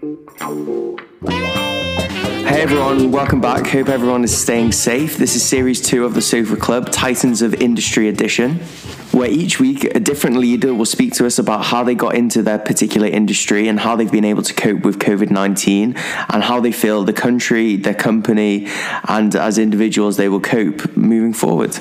Hey everyone, welcome back. Hope everyone is staying safe. This is series two of the Sofa Club, Titans of Industry Edition, where each week a different leader will speak to us about how they got into their particular industry and how they've been able to cope with COVID 19 and how they feel the country, their company, and as individuals they will cope moving forward.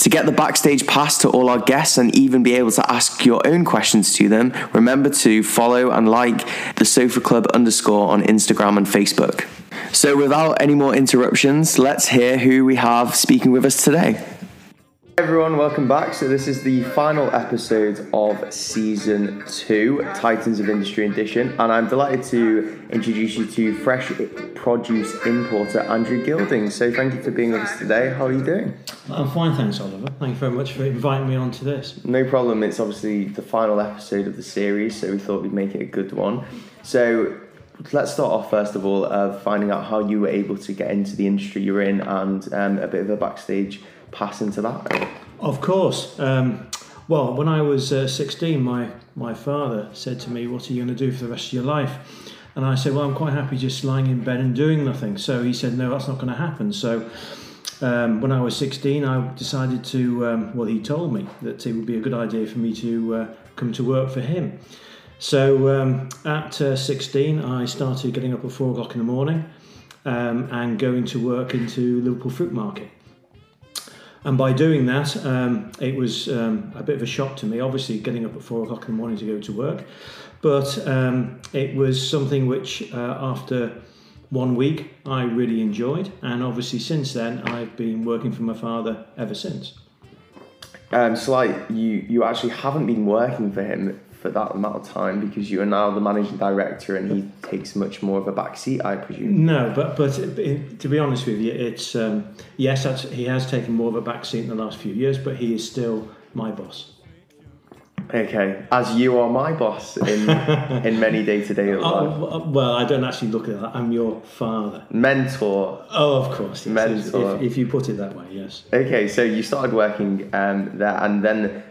To get the backstage pass to all our guests and even be able to ask your own questions to them, remember to follow and like the Sofa Club underscore on Instagram and Facebook. So, without any more interruptions, let's hear who we have speaking with us today. Everyone, welcome back. So, this is the final episode of season two, Titans of Industry Edition, and I'm delighted to introduce you to fresh produce importer Andrew Gilding. So, thank you for being with us today. How are you doing? I'm fine, thanks, Oliver. Thank you very much for inviting me on to this. No problem. It's obviously the final episode of the series, so we thought we'd make it a good one. So, let's start off first of all of finding out how you were able to get into the industry you're in and um, a bit of a backstage pass into that. Of course. Um, well, when I was uh, 16, my, my father said to me, What are you going to do for the rest of your life? And I said, Well, I'm quite happy just lying in bed and doing nothing. So he said, No, that's not going to happen. So um, when I was 16, I decided to, um, well, he told me that it would be a good idea for me to uh, come to work for him. So um, at uh, 16, I started getting up at four o'clock in the morning um, and going to work into Liverpool Fruit Market. And by doing that, um, it was um, a bit of a shock to me, obviously, getting up at four o'clock in the morning to go to work. But um, it was something which, uh, after one week, I really enjoyed. And obviously, since then, I've been working for my father ever since. Um, so, like, you, you actually haven't been working for him for that amount of time because you are now the managing director and he takes much more of a back seat, I presume. No, but but to be honest with you, it's um, yes, that's he has taken more of a back seat in the last few years, but he is still my boss. Okay, as you are my boss in in many day to day life. well, I don't actually look at that. I'm your father. Mentor. Oh, of course. Yes, Mentor. If, if, you put it that way, yes. Okay, so you started working um, there, and then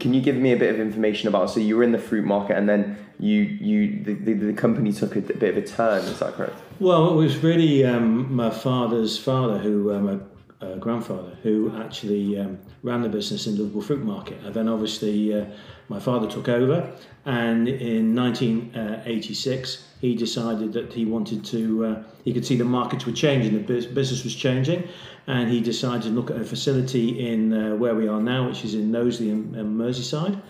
can you give me a bit of information about? So you were in the fruit market, and then you you the, the, the company took a, bit of a turn. Is that correct? Well, it was really um, my father's father, who um, a grandfather, who actually um, ran the business in Liverpool Fruit Market, and then obviously uh, my father took over, and in 1986 he decided that he wanted to. Uh, he could see the markets were changing, the business was changing, and he decided to look at a facility in uh, where we are now, which is in Knowsley and, and Merseyside.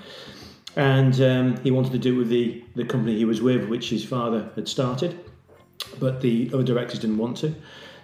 And um, he wanted to do it with the, the company he was with, which his father had started, but the other directors didn't want to.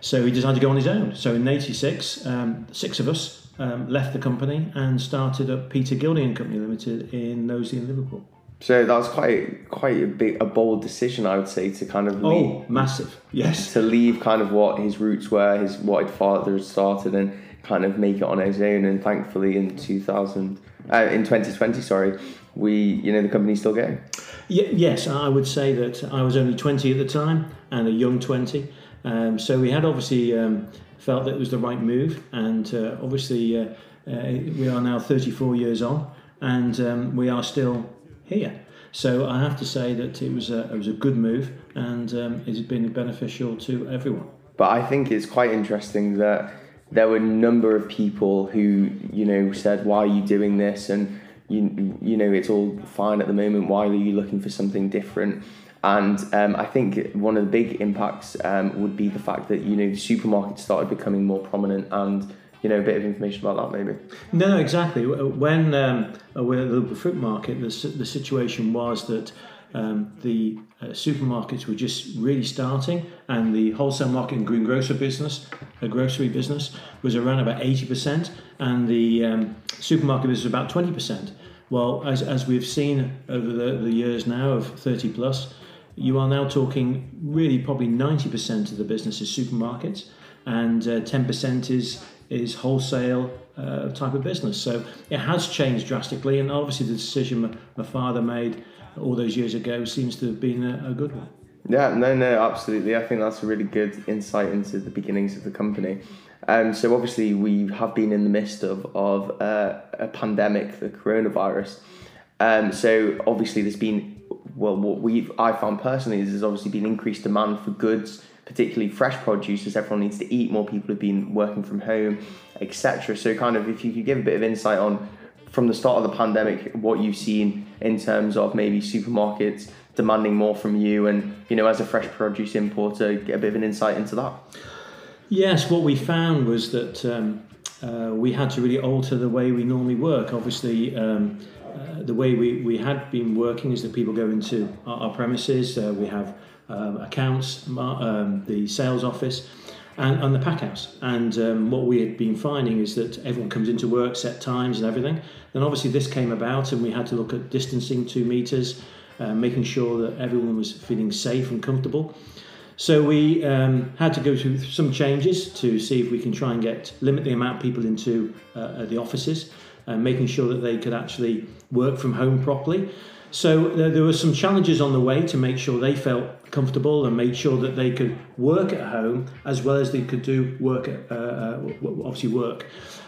So he decided to go on his own. So in '86, um, six of us um, left the company and started up Peter Gilding and Company Limited in Knowsley and Liverpool. So that was quite quite a big a bold decision, I would say, to kind of oh, leave, massive, yes, to leave kind of what his roots were, his what his father had started, and kind of make it on his own. And thankfully, in two thousand, uh, in twenty twenty, sorry, we you know the company's still going. Yeah, yes, I would say that I was only twenty at the time and a young twenty, um, so we had obviously um, felt that it was the right move, and uh, obviously uh, uh we are now thirty four years on, and um, we are still here. So I have to say that it was a, it was a good move and um, it's been beneficial to everyone. But I think it's quite interesting that there were a number of people who, you know, said, why are you doing this? And, you, you know, it's all fine at the moment. Why are you looking for something different? And um, I think one of the big impacts um, would be the fact that, you know, supermarkets started becoming more prominent and you know a bit of information about that maybe. No no exactly. When um, we're at the fruit market the, the situation was that um, the uh, supermarkets were just really starting and the wholesale market and greengrocer business a grocery business was around about 80% and the um, supermarket business was about 20% well as, as we've seen over the, the years now of 30 plus you are now talking really probably 90% of the business is supermarkets and uh, 10% is is wholesale uh, type of business. So it has changed drastically, and obviously the decision my, my father made all those years ago seems to have been a, a, good one. Yeah, no, no, absolutely. I think that's a really good insight into the beginnings of the company. Um, so obviously we have been in the midst of of uh, a pandemic, the coronavirus. Um, so obviously there's been well, what we've I found personally is there's obviously been increased demand for goods, particularly fresh produce, as everyone needs to eat. More people have been working from home, etc. So kind of if you could give a bit of insight on from the start of the pandemic, what you've seen in terms of maybe supermarkets demanding more from you, and you know as a fresh produce importer, get a bit of an insight into that. Yes, what we found was that um, uh, we had to really alter the way we normally work. Obviously. Um, uh, the way we, we had been working is that people go into our, our premises, uh, we have um, accounts, um, the sales office, and, and the pack house. And um, what we had been finding is that everyone comes into work, set times and everything. Then obviously this came about, and we had to look at distancing two meters, uh, making sure that everyone was feeling safe and comfortable. So we um, had to go through some changes to see if we can try and get limit the amount of people into uh, the offices and making sure that they could actually work from home properly. So there, there were some challenges on the way to make sure they felt comfortable and made sure that they could work at home as well as they could do work at, uh, uh obviously work.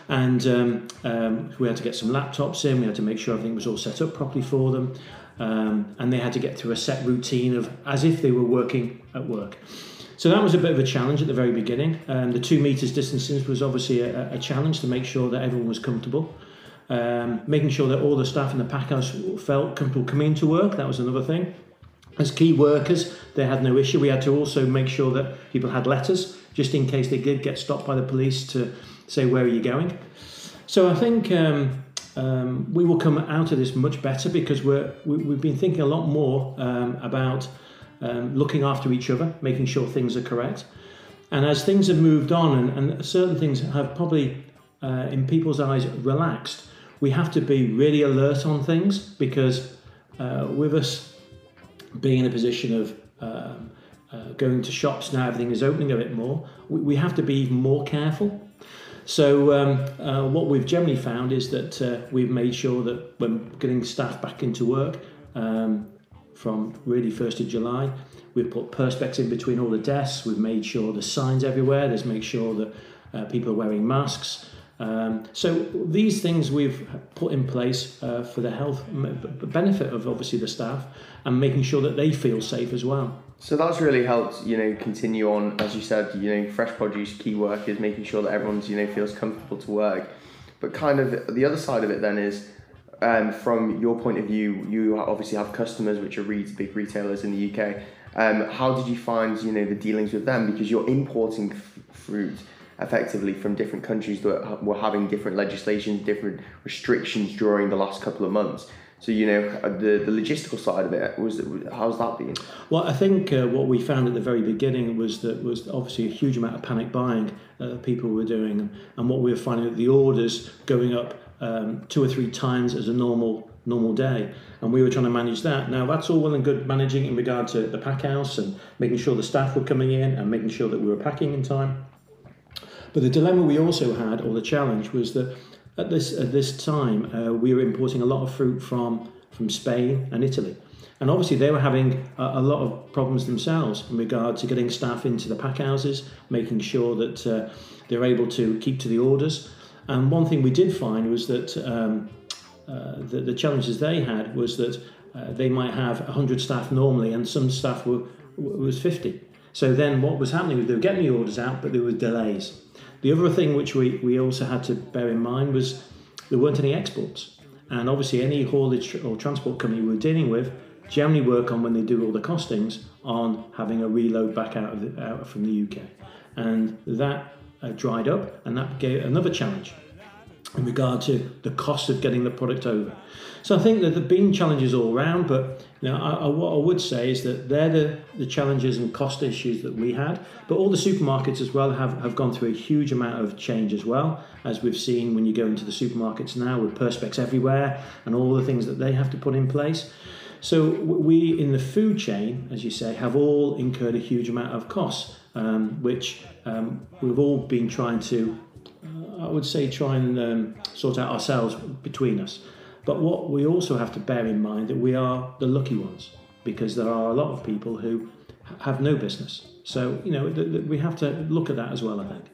And um, um, we had to get some laptops in. We had to make sure everything was all set up properly for them. Um, and they had to get through a set routine of as if they were working at work. So that was a bit of a challenge at the very beginning. Um, the two meters distances was obviously a, a, challenge to make sure that everyone was comfortable. Um, making sure that all the staff in the packhouse felt comfortable coming to work, that was another thing. As key workers, they had no issue. We had to also make sure that people had letters, just in case they did get stopped by the police to say, Where are you going? So I think um, um, we will come out of this much better because we're, we, have been thinking a lot more um, about um, looking after each other, making sure things are correct. And as things have moved on and, and certain things have probably, uh, in people's eyes, relaxed, we have to be really alert on things because uh, with us being in a position of um, uh, going to shops now, everything is opening a bit more, we, we have to be even more careful. So, um, uh, what we've generally found is that uh, we've made sure that when getting staff back into work um, from really 1st of July, we've put perspex in between all the desks, we've made sure there's signs everywhere, there's make sure that uh, people are wearing masks. Um, so these things we've put in place uh, for the health benefit of obviously the staff and making sure that they feel safe as well. So that's really helped, you know, continue on as you said, you know, fresh produce key work is making sure that everyone's, you know, feels comfortable to work. But kind of the other side of it then is um, from your point of view, you obviously have customers which are really big retailers in the UK. Um, how did you find, you know, the dealings with them because you're importing f- fruit effectively from different countries that were having different legislations, different restrictions during the last couple of months. So you know the the logistical side of it was how's that been? Well, I think uh, what we found at the very beginning was that was obviously a huge amount of panic buying that people were doing, and, and what we were finding that the orders going up um, two or three times as a normal normal day, and we were trying to manage that. Now that's all well and good managing in regard to the pack house and making sure the staff were coming in and making sure that we were packing in time. But the dilemma we also had, or the challenge, was that at this at this time uh, we were importing a lot of fruit from from Spain and Italy, and obviously they were having a, a lot of problems themselves in regard to getting staff into the pack houses, making sure that uh, they're able to keep to the orders. And one thing we did find was that um, uh, the, the, challenges they had was that uh, they might have 100 staff normally, and some staff were was 50. So then what was happening was they were getting the orders out, but there were delays. The other thing which we, we also had to bear in mind was there weren't any exports. And obviously, any haulage or transport company we were dealing with generally work on when they do all the costings on having a reload back out, of the, out from the UK. And that uh, dried up, and that gave another challenge in regard to the cost of getting the product over. So I think that there have been challenges all around, but you know, I, I, what I would say is that they're the, the challenges and cost issues that we had. But all the supermarkets as well have, have gone through a huge amount of change as well, as we've seen when you go into the supermarkets now with perspex everywhere and all the things that they have to put in place. So we in the food chain, as you say, have all incurred a huge amount of costs, um, which um, we've all been trying to, I would say, try and um, sort out ourselves between us. But what we also have to bear in mind that we are the lucky ones because there are a lot of people who have no business. So you know th- th- we have to look at that as well. I think.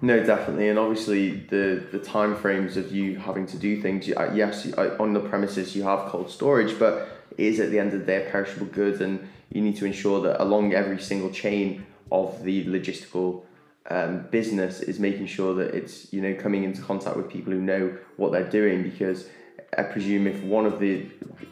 No, definitely, and obviously the the time frames of you having to do things. uh, Yes, uh, on the premises you have cold storage, but it is at the end of the day a perishable good, and you need to ensure that along every single chain of the logistical um, business is making sure that it's you know coming into contact with people who know what they're doing because I presume if one of the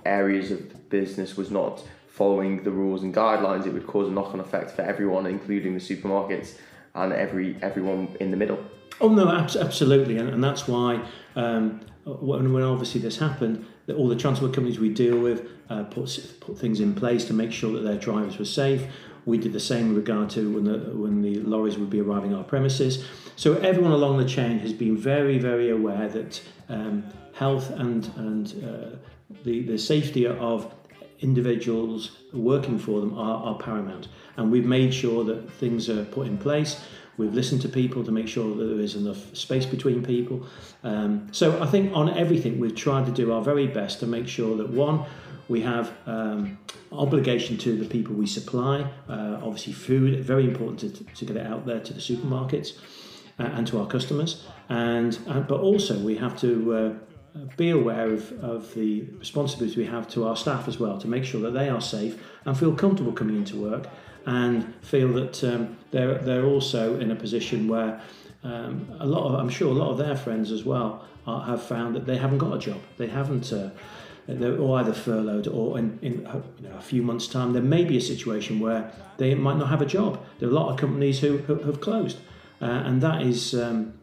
areas of business was not following the rules and guidelines, it would cause a knock-on effect for everyone, including the supermarkets and every everyone in the middle. Oh no, absolutely, and, and that's why um, when, when obviously this happened, that all the transport companies we deal with uh, put put things in place to make sure that their drivers were safe. We did the same in regard to when the when the lorries would be arriving our premises. So everyone along the chain has been very very aware that um, health and and uh, the the safety of individuals working for them are, are paramount. And we've made sure that things are put in place. We've listened to people to make sure that there is enough space between people. Um, so I think on everything, we've tried to do our very best to make sure that one, we have um, obligation to the people we supply. Uh, obviously, food very important to, to get it out there to the supermarkets uh, and to our customers. And uh, but also we have to uh, be aware of, of the responsibility we have to our staff as well to make sure that they are safe and feel comfortable coming into work and feel that um, they're, they're also in a position where um, a lot of, I'm sure a lot of their friends as well are, have found that they haven't got a job. They haven't, uh, they're either furloughed or in, in you know, a few months' time there may be a situation where they might not have a job. There are a lot of companies who, who have closed, uh, and that is um,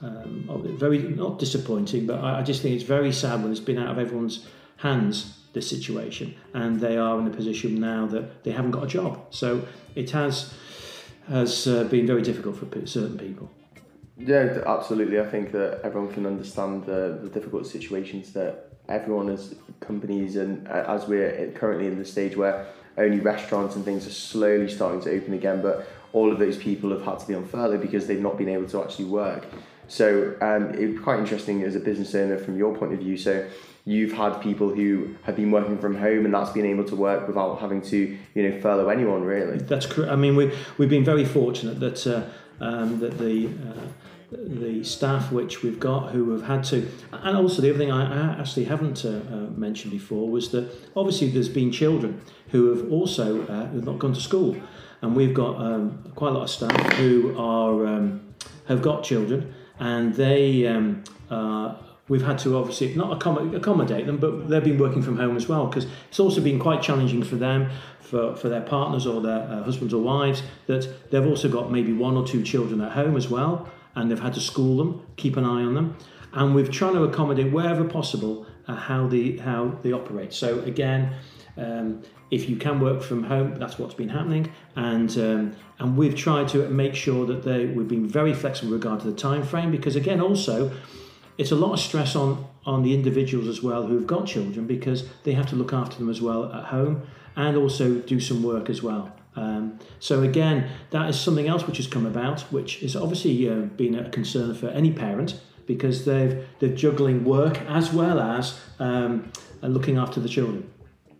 um, very not disappointing, but I, I just think it's very sad when it's been out of everyone's hands this situation, and they are in a position now that they haven't got a job. So it has has uh, been very difficult for certain people. Yeah, absolutely. I think that everyone can understand the, the difficult situations that everyone as companies and uh, as we're currently in the stage where only restaurants and things are slowly starting to open again, but all of those people have had to be on furlough because they've not been able to actually work. So um, it's quite interesting as a business owner from your point of view. So you've had people who have been working from home and that's been able to work without having to you know furlough anyone really. That's correct. I mean we've we've been very fortunate that uh, um, that the uh, the staff which we've got who have had to, and also the other thing I actually haven't uh, uh, mentioned before was that obviously there's been children who have also uh, not gone to school, and we've got um, quite a lot of staff who are um, have got children and they um, we've had to obviously not accommodate them, but they've been working from home as well because it's also been quite challenging for them, for, for their partners or their uh, husbands or wives, that they've also got maybe one or two children at home as well, and they've had to school them, keep an eye on them, and we've tried to accommodate wherever possible uh, how they how they operate. So again. Um, if you can work from home, that's what's been happening, and um, and we've tried to make sure that they we've been very flexible with regard to the time frame because again also it's a lot of stress on on the individuals as well who've got children because they have to look after them as well at home and also do some work as well. Um, so again, that is something else which has come about, which is obviously uh, been a concern for any parent because they've they're juggling work as well as um, looking after the children.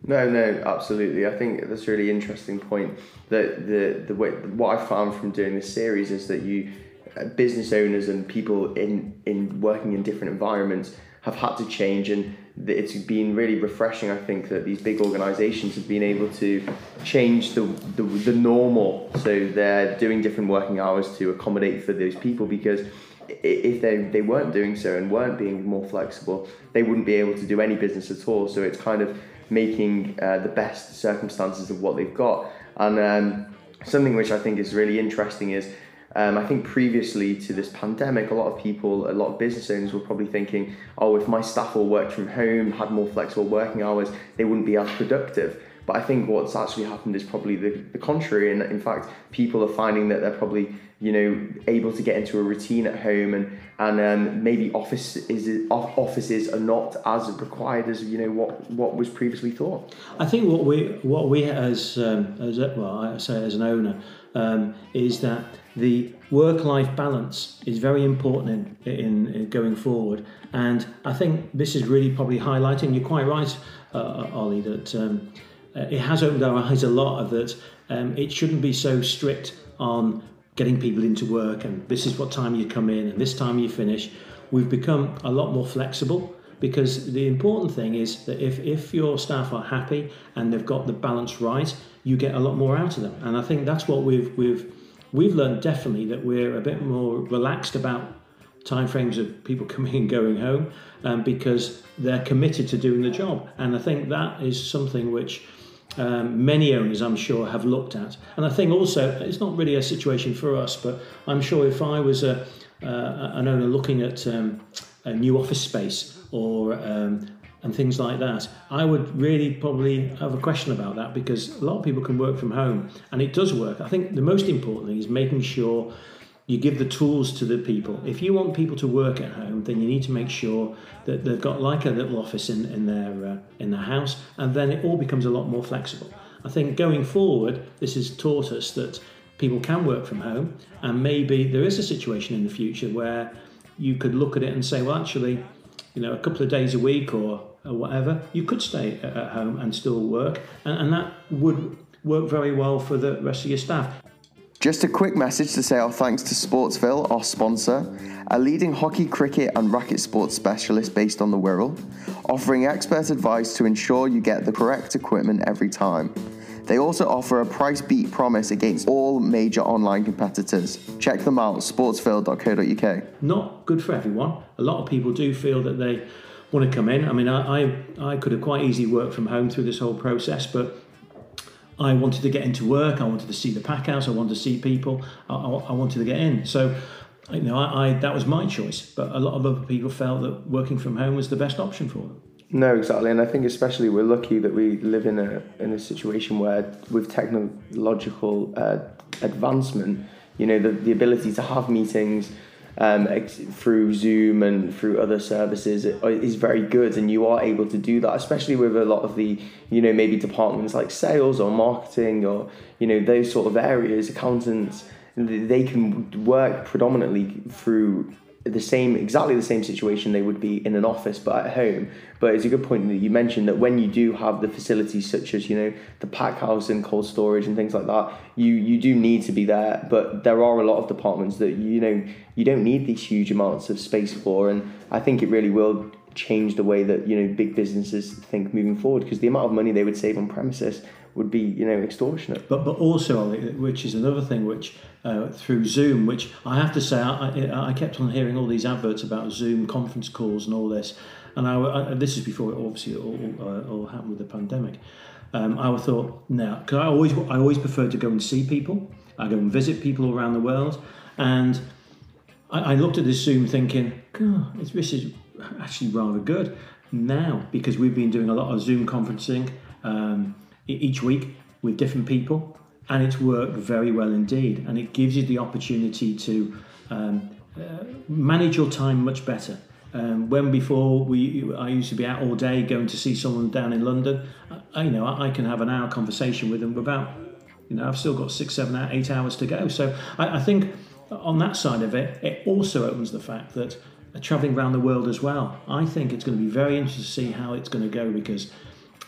No, no, absolutely. I think that's a really interesting point. That the the way what I found from doing this series is that you uh, business owners and people in in working in different environments have had to change and it's been really refreshing I think that these big organizations have been able to change the, the the normal so they're doing different working hours to accommodate for those people because if they, they weren't doing so and weren't being more flexible they wouldn't be able to do any business at all so it's kind of making uh, the best circumstances of what they've got. And um, something which I think is really interesting is um, I think previously to this pandemic, a lot of people, a lot of business owners were probably thinking, oh, if my staff all worked from home, had more flexible working hours, they wouldn't be as productive. But I think what's actually happened is probably the, the contrary. And in fact, people are finding that they're probably you know able to get into a routine at home and and um, maybe office is offices are not as required as you know what what was previously thought. I think what we what we as um, as well I say as an owner um, is that the work life balance is very important in, in, in, going forward and I think this is really probably highlighting you're quite right uh, Ollie that um, uh, it has opened our eyes a lot of that um, it shouldn't be so strict on getting people into work and this is what time you come in and this time you finish. We've become a lot more flexible because the important thing is that if, if your staff are happy and they've got the balance right, you get a lot more out of them. And I think that's what we've we've we've learned definitely that we're a bit more relaxed about timeframes of people coming and going home um, because they're committed to doing the job. And I think that is something which um, many owners, I'm sure, have looked at. And I think also it's not really a situation for us, but I'm sure if I was a, uh, an owner looking at um, a new office space or um, and things like that, I would really probably have a question about that because a lot of people can work from home and it does work. I think the most important thing is making sure you give the tools to the people. If you want people to work at home, then you need to make sure that they've got like a little office in, in their uh, in their house, and then it all becomes a lot more flexible. I think going forward, this has taught us that people can work from home, and maybe there is a situation in the future where you could look at it and say, well, actually, you know, a couple of days a week or, or whatever, you could stay at home and still work, and, and that would work very well for the rest of your staff. Just a quick message to say our thanks to Sportsville, our sponsor, a leading hockey, cricket, and racket sports specialist based on the Wirral, offering expert advice to ensure you get the correct equipment every time. They also offer a price beat promise against all major online competitors. Check them out, sportsville.co.uk. Not good for everyone. A lot of people do feel that they want to come in. I mean, I, I, I could have quite easily worked from home through this whole process, but I wanted to get into work. I wanted to see the pack house. I wanted to see people. I, I, I wanted to get in. So, you know, I, I, that was my choice. But a lot of other people felt that working from home was the best option for them. No, exactly, and I think especially we're lucky that we live in a in a situation where, with technological uh, advancement, you know, the, the ability to have meetings um, through Zoom and through other services is very good, and you are able to do that, especially with a lot of the you know maybe departments like sales or marketing or you know those sort of areas, accountants. They can work predominantly through the same exactly the same situation they would be in an office but at home. But it's a good point that you mentioned that when you do have the facilities such as you know the pack house and cold storage and things like that you you do need to be there. But there are a lot of departments that you know you don't need these huge amounts of space for. And i think it really will change the way that you know big businesses think moving forward because the amount of money they would save on premises would be you know extortionate. But but also, which is another thing, which uh, through Zoom, which I have to say, I, I kept on hearing all these adverts about Zoom conference calls and all this, and I, I this is before it obviously all, all, all happened with the pandemic. Um, I thought now because I always I always prefer to go and see people. I go and visit people around the world, and I, I looked at this Zoom thinking, God, this is actually rather good now because we've been doing a lot of Zoom conferencing. Um, each week with different people, and it's worked very well indeed. And it gives you the opportunity to um, uh, manage your time much better. Um, when before we, I used to be out all day going to see someone down in London. I, you know, I, I can have an hour conversation with them without, you know, I've still got six, seven, eight hours to go. So I, I think on that side of it, it also opens the fact that traveling around the world as well. I think it's going to be very interesting to see how it's going to go because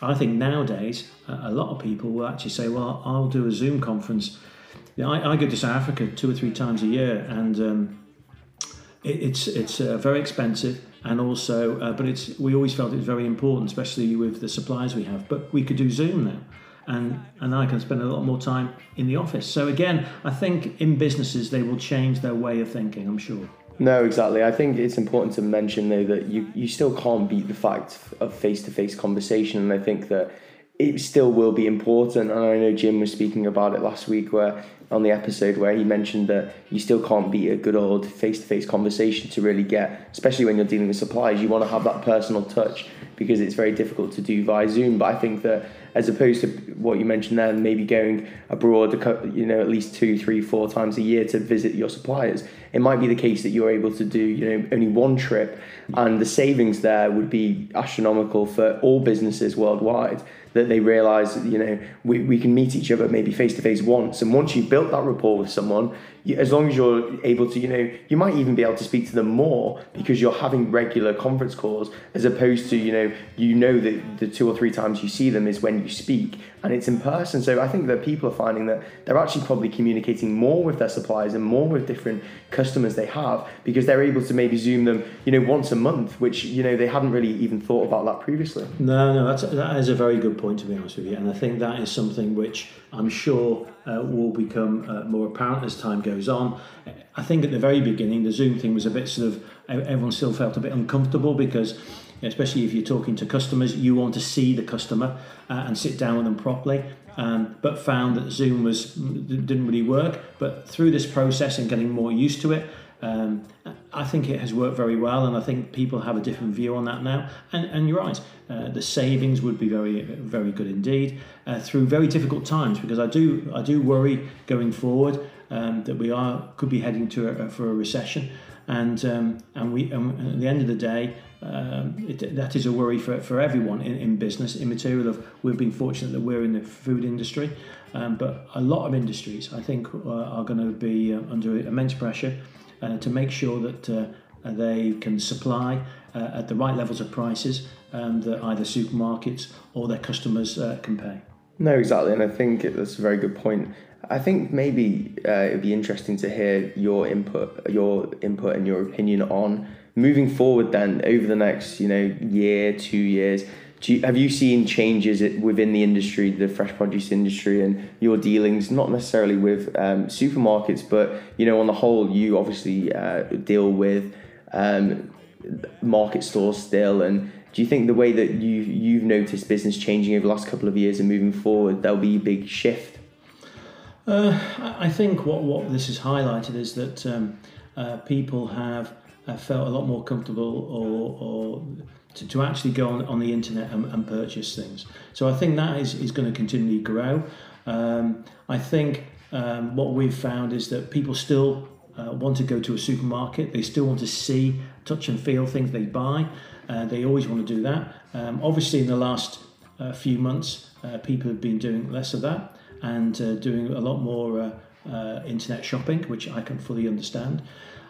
I think nowadays a lot of people will actually say, "Well, I'll do a Zoom conference." You know, I, I, go to South Africa two or three times a year, and um, it, it's it's uh, very expensive, and also, uh, but it's we always felt it was very important, especially with the supplies we have. But we could do Zoom now, and and I can spend a lot more time in the office. So again, I think in businesses they will change their way of thinking. I'm sure. No, exactly. I think it's important to mention though that you, you still can't beat the fact of face to face conversation, and I think that it still will be important. And I know Jim was speaking about it last week, where on the episode where he mentioned that you still can't beat a good old face to face conversation to really get, especially when you're dealing with suppliers. You want to have that personal touch because it's very difficult to do via Zoom. But I think that as opposed to what you mentioned there, maybe going abroad, you know, at least two, three, four times a year to visit your suppliers, it might be the case that you're able to do, you know, only one trip, and the savings there would be astronomical for all businesses worldwide. That they realise, you know, we, we can meet each other maybe face to face once, and once you've built that rapport with someone, as long as you're able to, you know, you might even be able to speak to them more because you're having regular conference calls as opposed to, you know, you know that the two or three times you see them is when you speak and it's in person. So I think that people are finding that they're actually probably communicating more with their suppliers and more with different customers they have because they're able to maybe zoom them, you know, once a month, which you know they hadn't really even thought about that previously. No, no, that's that is a very good point to be honest with you, and I think that is something which I'm sure uh, will become uh, more apparent as time goes on. I think at the very beginning, the Zoom thing was a bit sort of everyone still felt a bit uncomfortable because especially if you're talking to customers, you want to see the customer uh, and sit down with them properly. Um, but found that Zoom was didn't really work. But through this process and getting more used to it, um, I think it has worked very well, and I think people have a different view on that now. And, and you're right, uh, the savings would be very, very good indeed uh, through very difficult times. Because I do, I do worry going forward um, that we are could be heading to a, for a recession, and um, and we um, at the end of the day, um, it, that is a worry for, for everyone in, in business. Immaterial of we've been fortunate that we're in the food industry, um, but a lot of industries I think uh, are going to be uh, under immense pressure uh, to make sure that uh, they can supply uh, at the right levels of prices um, that either supermarkets or their customers uh, can pay. No, exactly, and I think that's a very good point. I think maybe uh, it'd be interesting to hear your input, your input and your opinion on moving forward. Then over the next, you know, year, two years, you, have you seen changes within the industry, the fresh produce industry, and your dealings? Not necessarily with um, supermarkets, but you know, on the whole, you obviously uh, deal with um, market stores still. And do you think the way that you you've noticed business changing over the last couple of years and moving forward, there'll be a big shift? Uh, I think what, what this has highlighted is that um, uh, people have uh, felt a lot more comfortable or, or to, to actually go on, on the internet and, and purchase things. So I think that is, is going to continually grow. Um, I think um, what we've found is that people still uh, want to go to a supermarket. They still want to see, touch, and feel things they buy. Uh, they always want to do that. Um, obviously, in the last uh, few months, uh, people have been doing less of that and uh, doing a lot more uh, internet shopping, which I can fully understand.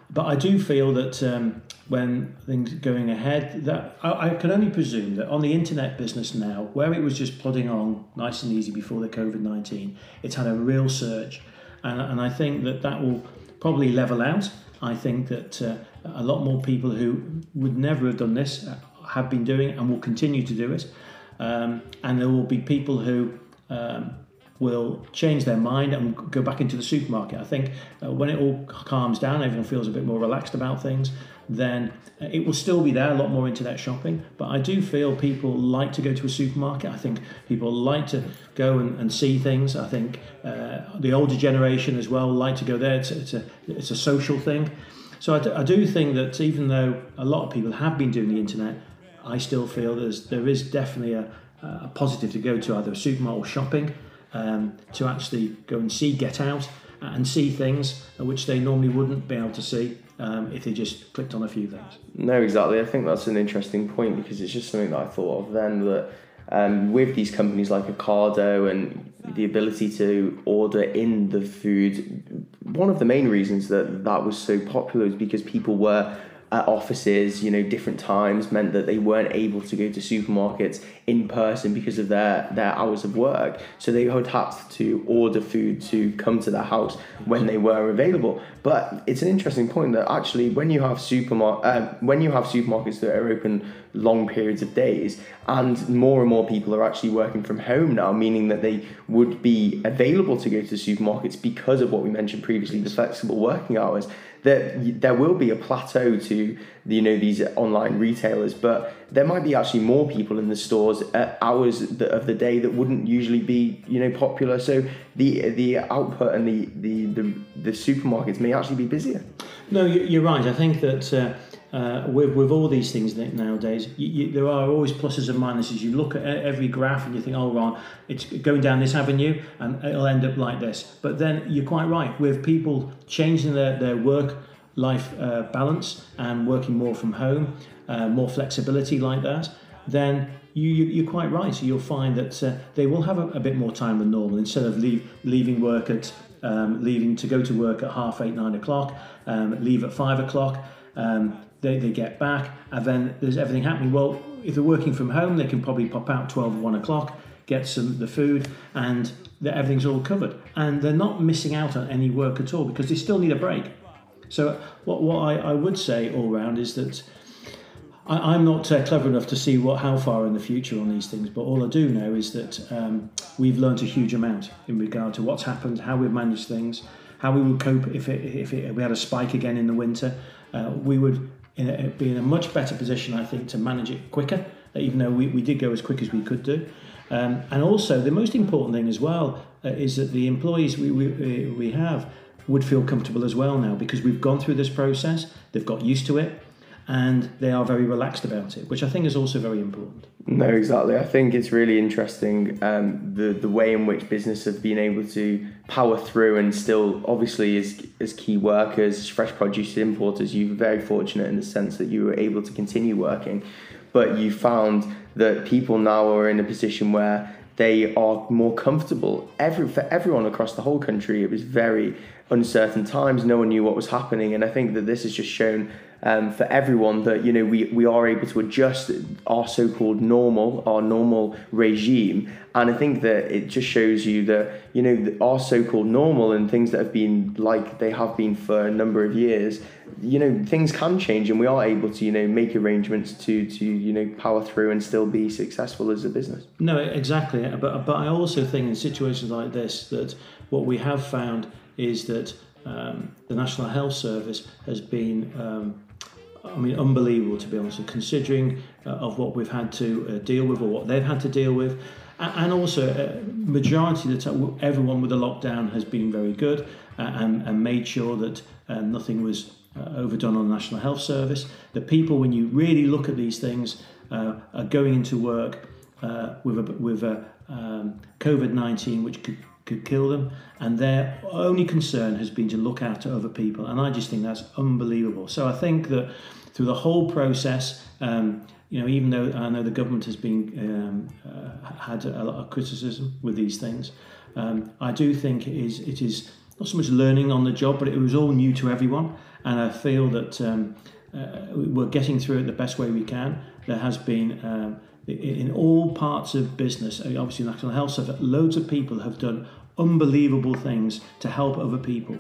But I do feel that um, when things are going ahead, that I, I, can only presume that on the internet business now, where it was just plodding on nice and easy before the COVID 19, it's had a real surge. And, and I think that that will probably level out. I think that uh, a lot more people who would never have done this uh, have been doing it and will continue to do it. Um, and there will be people who um, will change their mind and go back into the supermarket. I think uh, when it all calms down, everyone feels a bit more relaxed about things, then uh, it will still be there, a lot more internet shopping. But I do feel people like to go to a supermarket. I think people like to go and, and see things. I think uh, the older generation as well like to go there. It's, it's, a, it's a social thing. So I, d- I do think that even though a lot of people have been doing the internet, I still feel there's, there is definitely a, a positive to go to either a supermarket or shopping um, to actually go and see, get out, and see things which they normally wouldn't be able to see um, if they just clicked on a few things. No, exactly. I think that's an interesting point because it's just something that I thought of then that um, with these companies like Ocado and the ability to order in the food, one of the main reasons that that was so popular is because people were at offices, you know, different times meant that they weren't able to go to supermarkets in person because of their, their hours of work. So they would have to order food to come to their house when they were available. But it's an interesting point that actually when you have supermar- uh, when you have supermarkets that are open long periods of days and more and more people are actually working from home now, meaning that they would be available to go to supermarkets because of what we mentioned previously, the flexible working hours that there will be a plateau to you know these online retailers, but there might be actually more people in the stores at hours of the day that wouldn't usually be you know popular. So the the output and the the the, the supermarkets may actually be busier. No, you're right. I think that. Uh, uh, with, with all these things nowadays, you, you, there are always pluses and minuses. You look at every graph and you think, oh, right, it's going down this avenue and it'll end up like this. But then you're quite right. With people changing their, their work life uh, balance and working more from home, uh, more flexibility like that, then you, you, are quite right. So you'll find that uh, they will have a, a, bit more time than normal instead of leave, leaving work at um, leaving to go to work at half eight, nine o'clock, um, leave at five o'clock. Um, they, they get back, and then there's everything happening. Well, if they're working from home, they can probably pop out 12 1 o'clock, get some the food, and everything's all covered. And they're not missing out on any work at all because they still need a break. So, what, what I, I would say all round is that I, am not uh, clever enough to see what how far in the future on these things, but all I do know is that um, we've learned a huge amount in regard to what's happened, how we've managed things, how we would cope if it, if it, we had a spike again in the winter. Uh, we would in a, be in a much better position, I think, to manage it quicker, even though we, we did go as quick as we could do. Um, and also, the most important thing as well uh, is that the employees we, we, we have would feel comfortable as well now because we've gone through this process, they've got used to it, and they are very relaxed about it, which I think is also very important. No, exactly. I think it's really interesting um, the the way in which business have been able to power through and still, obviously, as as key workers, as fresh produce importers, you were very fortunate in the sense that you were able to continue working, but you found that people now are in a position where they are more comfortable. Every for everyone across the whole country, it was very uncertain times. No one knew what was happening, and I think that this has just shown um, for everyone that you know we, we are able to adjust our so-called normal our normal regime. And I think that it just shows you that you know our so-called normal and things that have been like they have been for a number of years you know things can change and we are able to you know make arrangements to to you know power through and still be successful as a business. No exactly. But but I also think in situations like this that what we have found is that um, the National Health Service has been um, I mean, unbelievable to be honest, considering uh, of what we've had to uh, deal with or what they've had to deal with. And also, uh, majority of the time, everyone with the lockdown has been very good uh, and, and made sure that uh, nothing was uh, overdone on the National Health Service. The people, when you really look at these things, are going into work with a, with a um, COVID 19, which could could kill them, and their only concern has been to look after other people, and I just think that's unbelievable. So I think that through the whole process, um, you know, even though I know the government has been um, uh, had a lot of criticism with these things, um, I do think it is it is not so much learning on the job, but it was all new to everyone, and I feel that um, uh, we're getting through it the best way we can. There has been um, in all parts of business, obviously National Health Service, loads of people have done unbelievable things to help other people.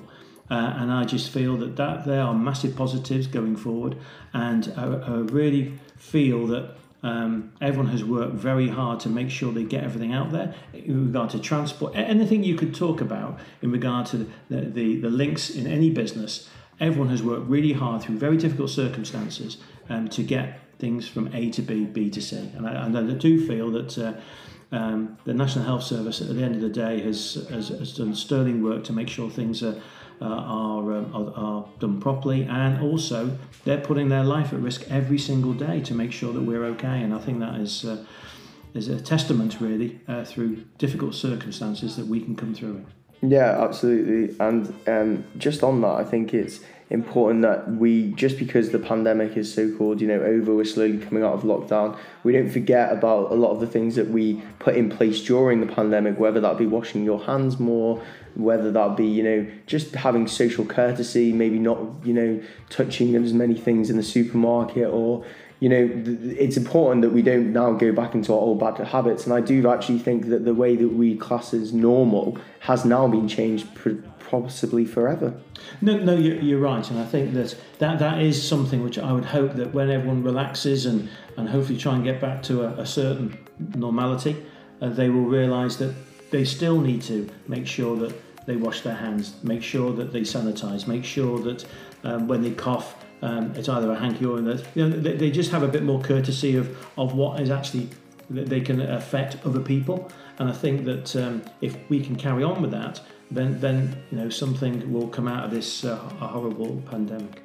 Uh, and I just feel that, that there are massive positives going forward. And I, I really feel that um, everyone has worked very hard to make sure they get everything out there in regard to transport. Anything you could talk about in regard to the, the, the links in any business, everyone has worked really hard through very difficult circumstances um, to get things from A to B, B to C. And I, and I do feel that uh, um, the National Health Service, at the end of the day, has, has, has done sterling work to make sure things are, uh, are, um, are, are, done properly, and also they're putting their life at risk every single day to make sure that we're okay. And I think that is uh, is a testament, really, uh, through difficult circumstances that we can come through it. Yeah, absolutely. And um, just on that, I think it's important that we, just because the pandemic is so called, you know, over, we're slowly coming out of lockdown, we don't forget about a lot of the things that we put in place during the pandemic, whether that be washing your hands more, whether that be, you know, just having social courtesy, maybe not, you know, touching as many things in the supermarket or, you know, it's important that we don't now go back into our old bad habits. And I do actually think that the way that we class as normal has now been changed possibly forever. No, no, you're right, and I think that, that that is something which I would hope that when everyone relaxes and, and hopefully try and get back to a, a certain normality, uh, they will realise that they still need to make sure that they wash their hands, make sure that they sanitise, make sure that um, when they cough, um, it's either a hanky or that you know they, they, just have a bit more courtesy of of what is actually they can affect other people. And I think that um, if we can carry on with that, then then you know something will come out of this uh, horrible pandemic.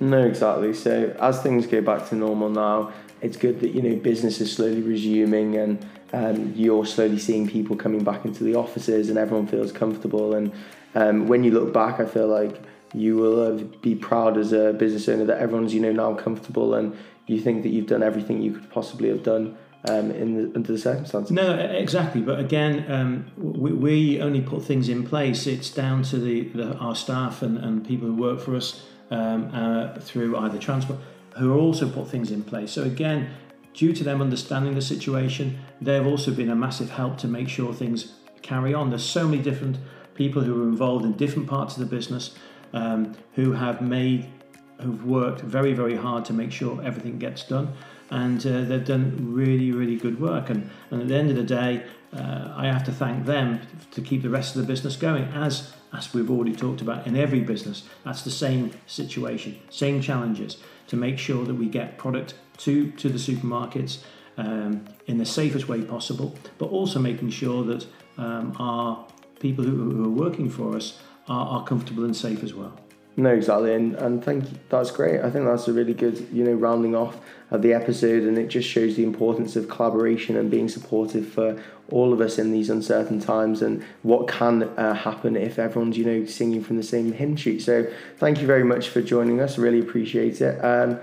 No, exactly. So as things go back to normal now, it's good that you know business is slowly resuming and um, you're slowly seeing people coming back into the offices and everyone feels comfortable. And um, when you look back, I feel like you will be proud as a business owner that everyone's you know now comfortable and you think that you've done everything you could possibly have done um, in the, under the circumstances. No, exactly. But again, um, we, we, only put things in place. It's down to the, the our staff and, and people who work for us um, uh, through either transport who also put things in place. So again, due to them understanding the situation, they've also been a massive help to make sure things carry on. There's so many different people who are involved in different parts of the business um, who have made, who've worked very, very hard to make sure everything gets done. And uh, they've done really, really good work. And, and at the end of the day, uh, I have to thank them to keep the rest of the business going. As as we've already talked about in every business, that's the same situation, same challenges to make sure that we get product to to the supermarkets um, in the safest way possible, but also making sure that um, our people who, who, are working for us are, are comfortable and safe as well. No, exactly, and and thank you. That's great. I think that's a really good, you know, rounding off of the episode, and it just shows the importance of collaboration and being supportive for all of us in these uncertain times, and what can uh, happen if everyone's, you know, singing from the same hymn sheet. So, thank you very much for joining us. Really appreciate it. Um,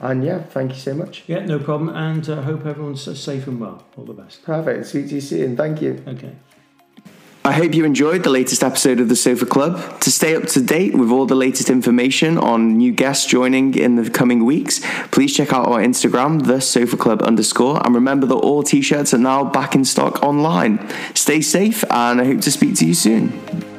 and yeah, thank you so much. Yeah, no problem. And uh, hope everyone's safe and well. All the best. Perfect. Speak to you soon. Thank you. Okay. I hope you enjoyed the latest episode of the Sofa Club. To stay up to date with all the latest information on new guests joining in the coming weeks, please check out our Instagram, the Sofa Club underscore, and remember that all t-shirts are now back in stock online. Stay safe, and I hope to speak to you soon.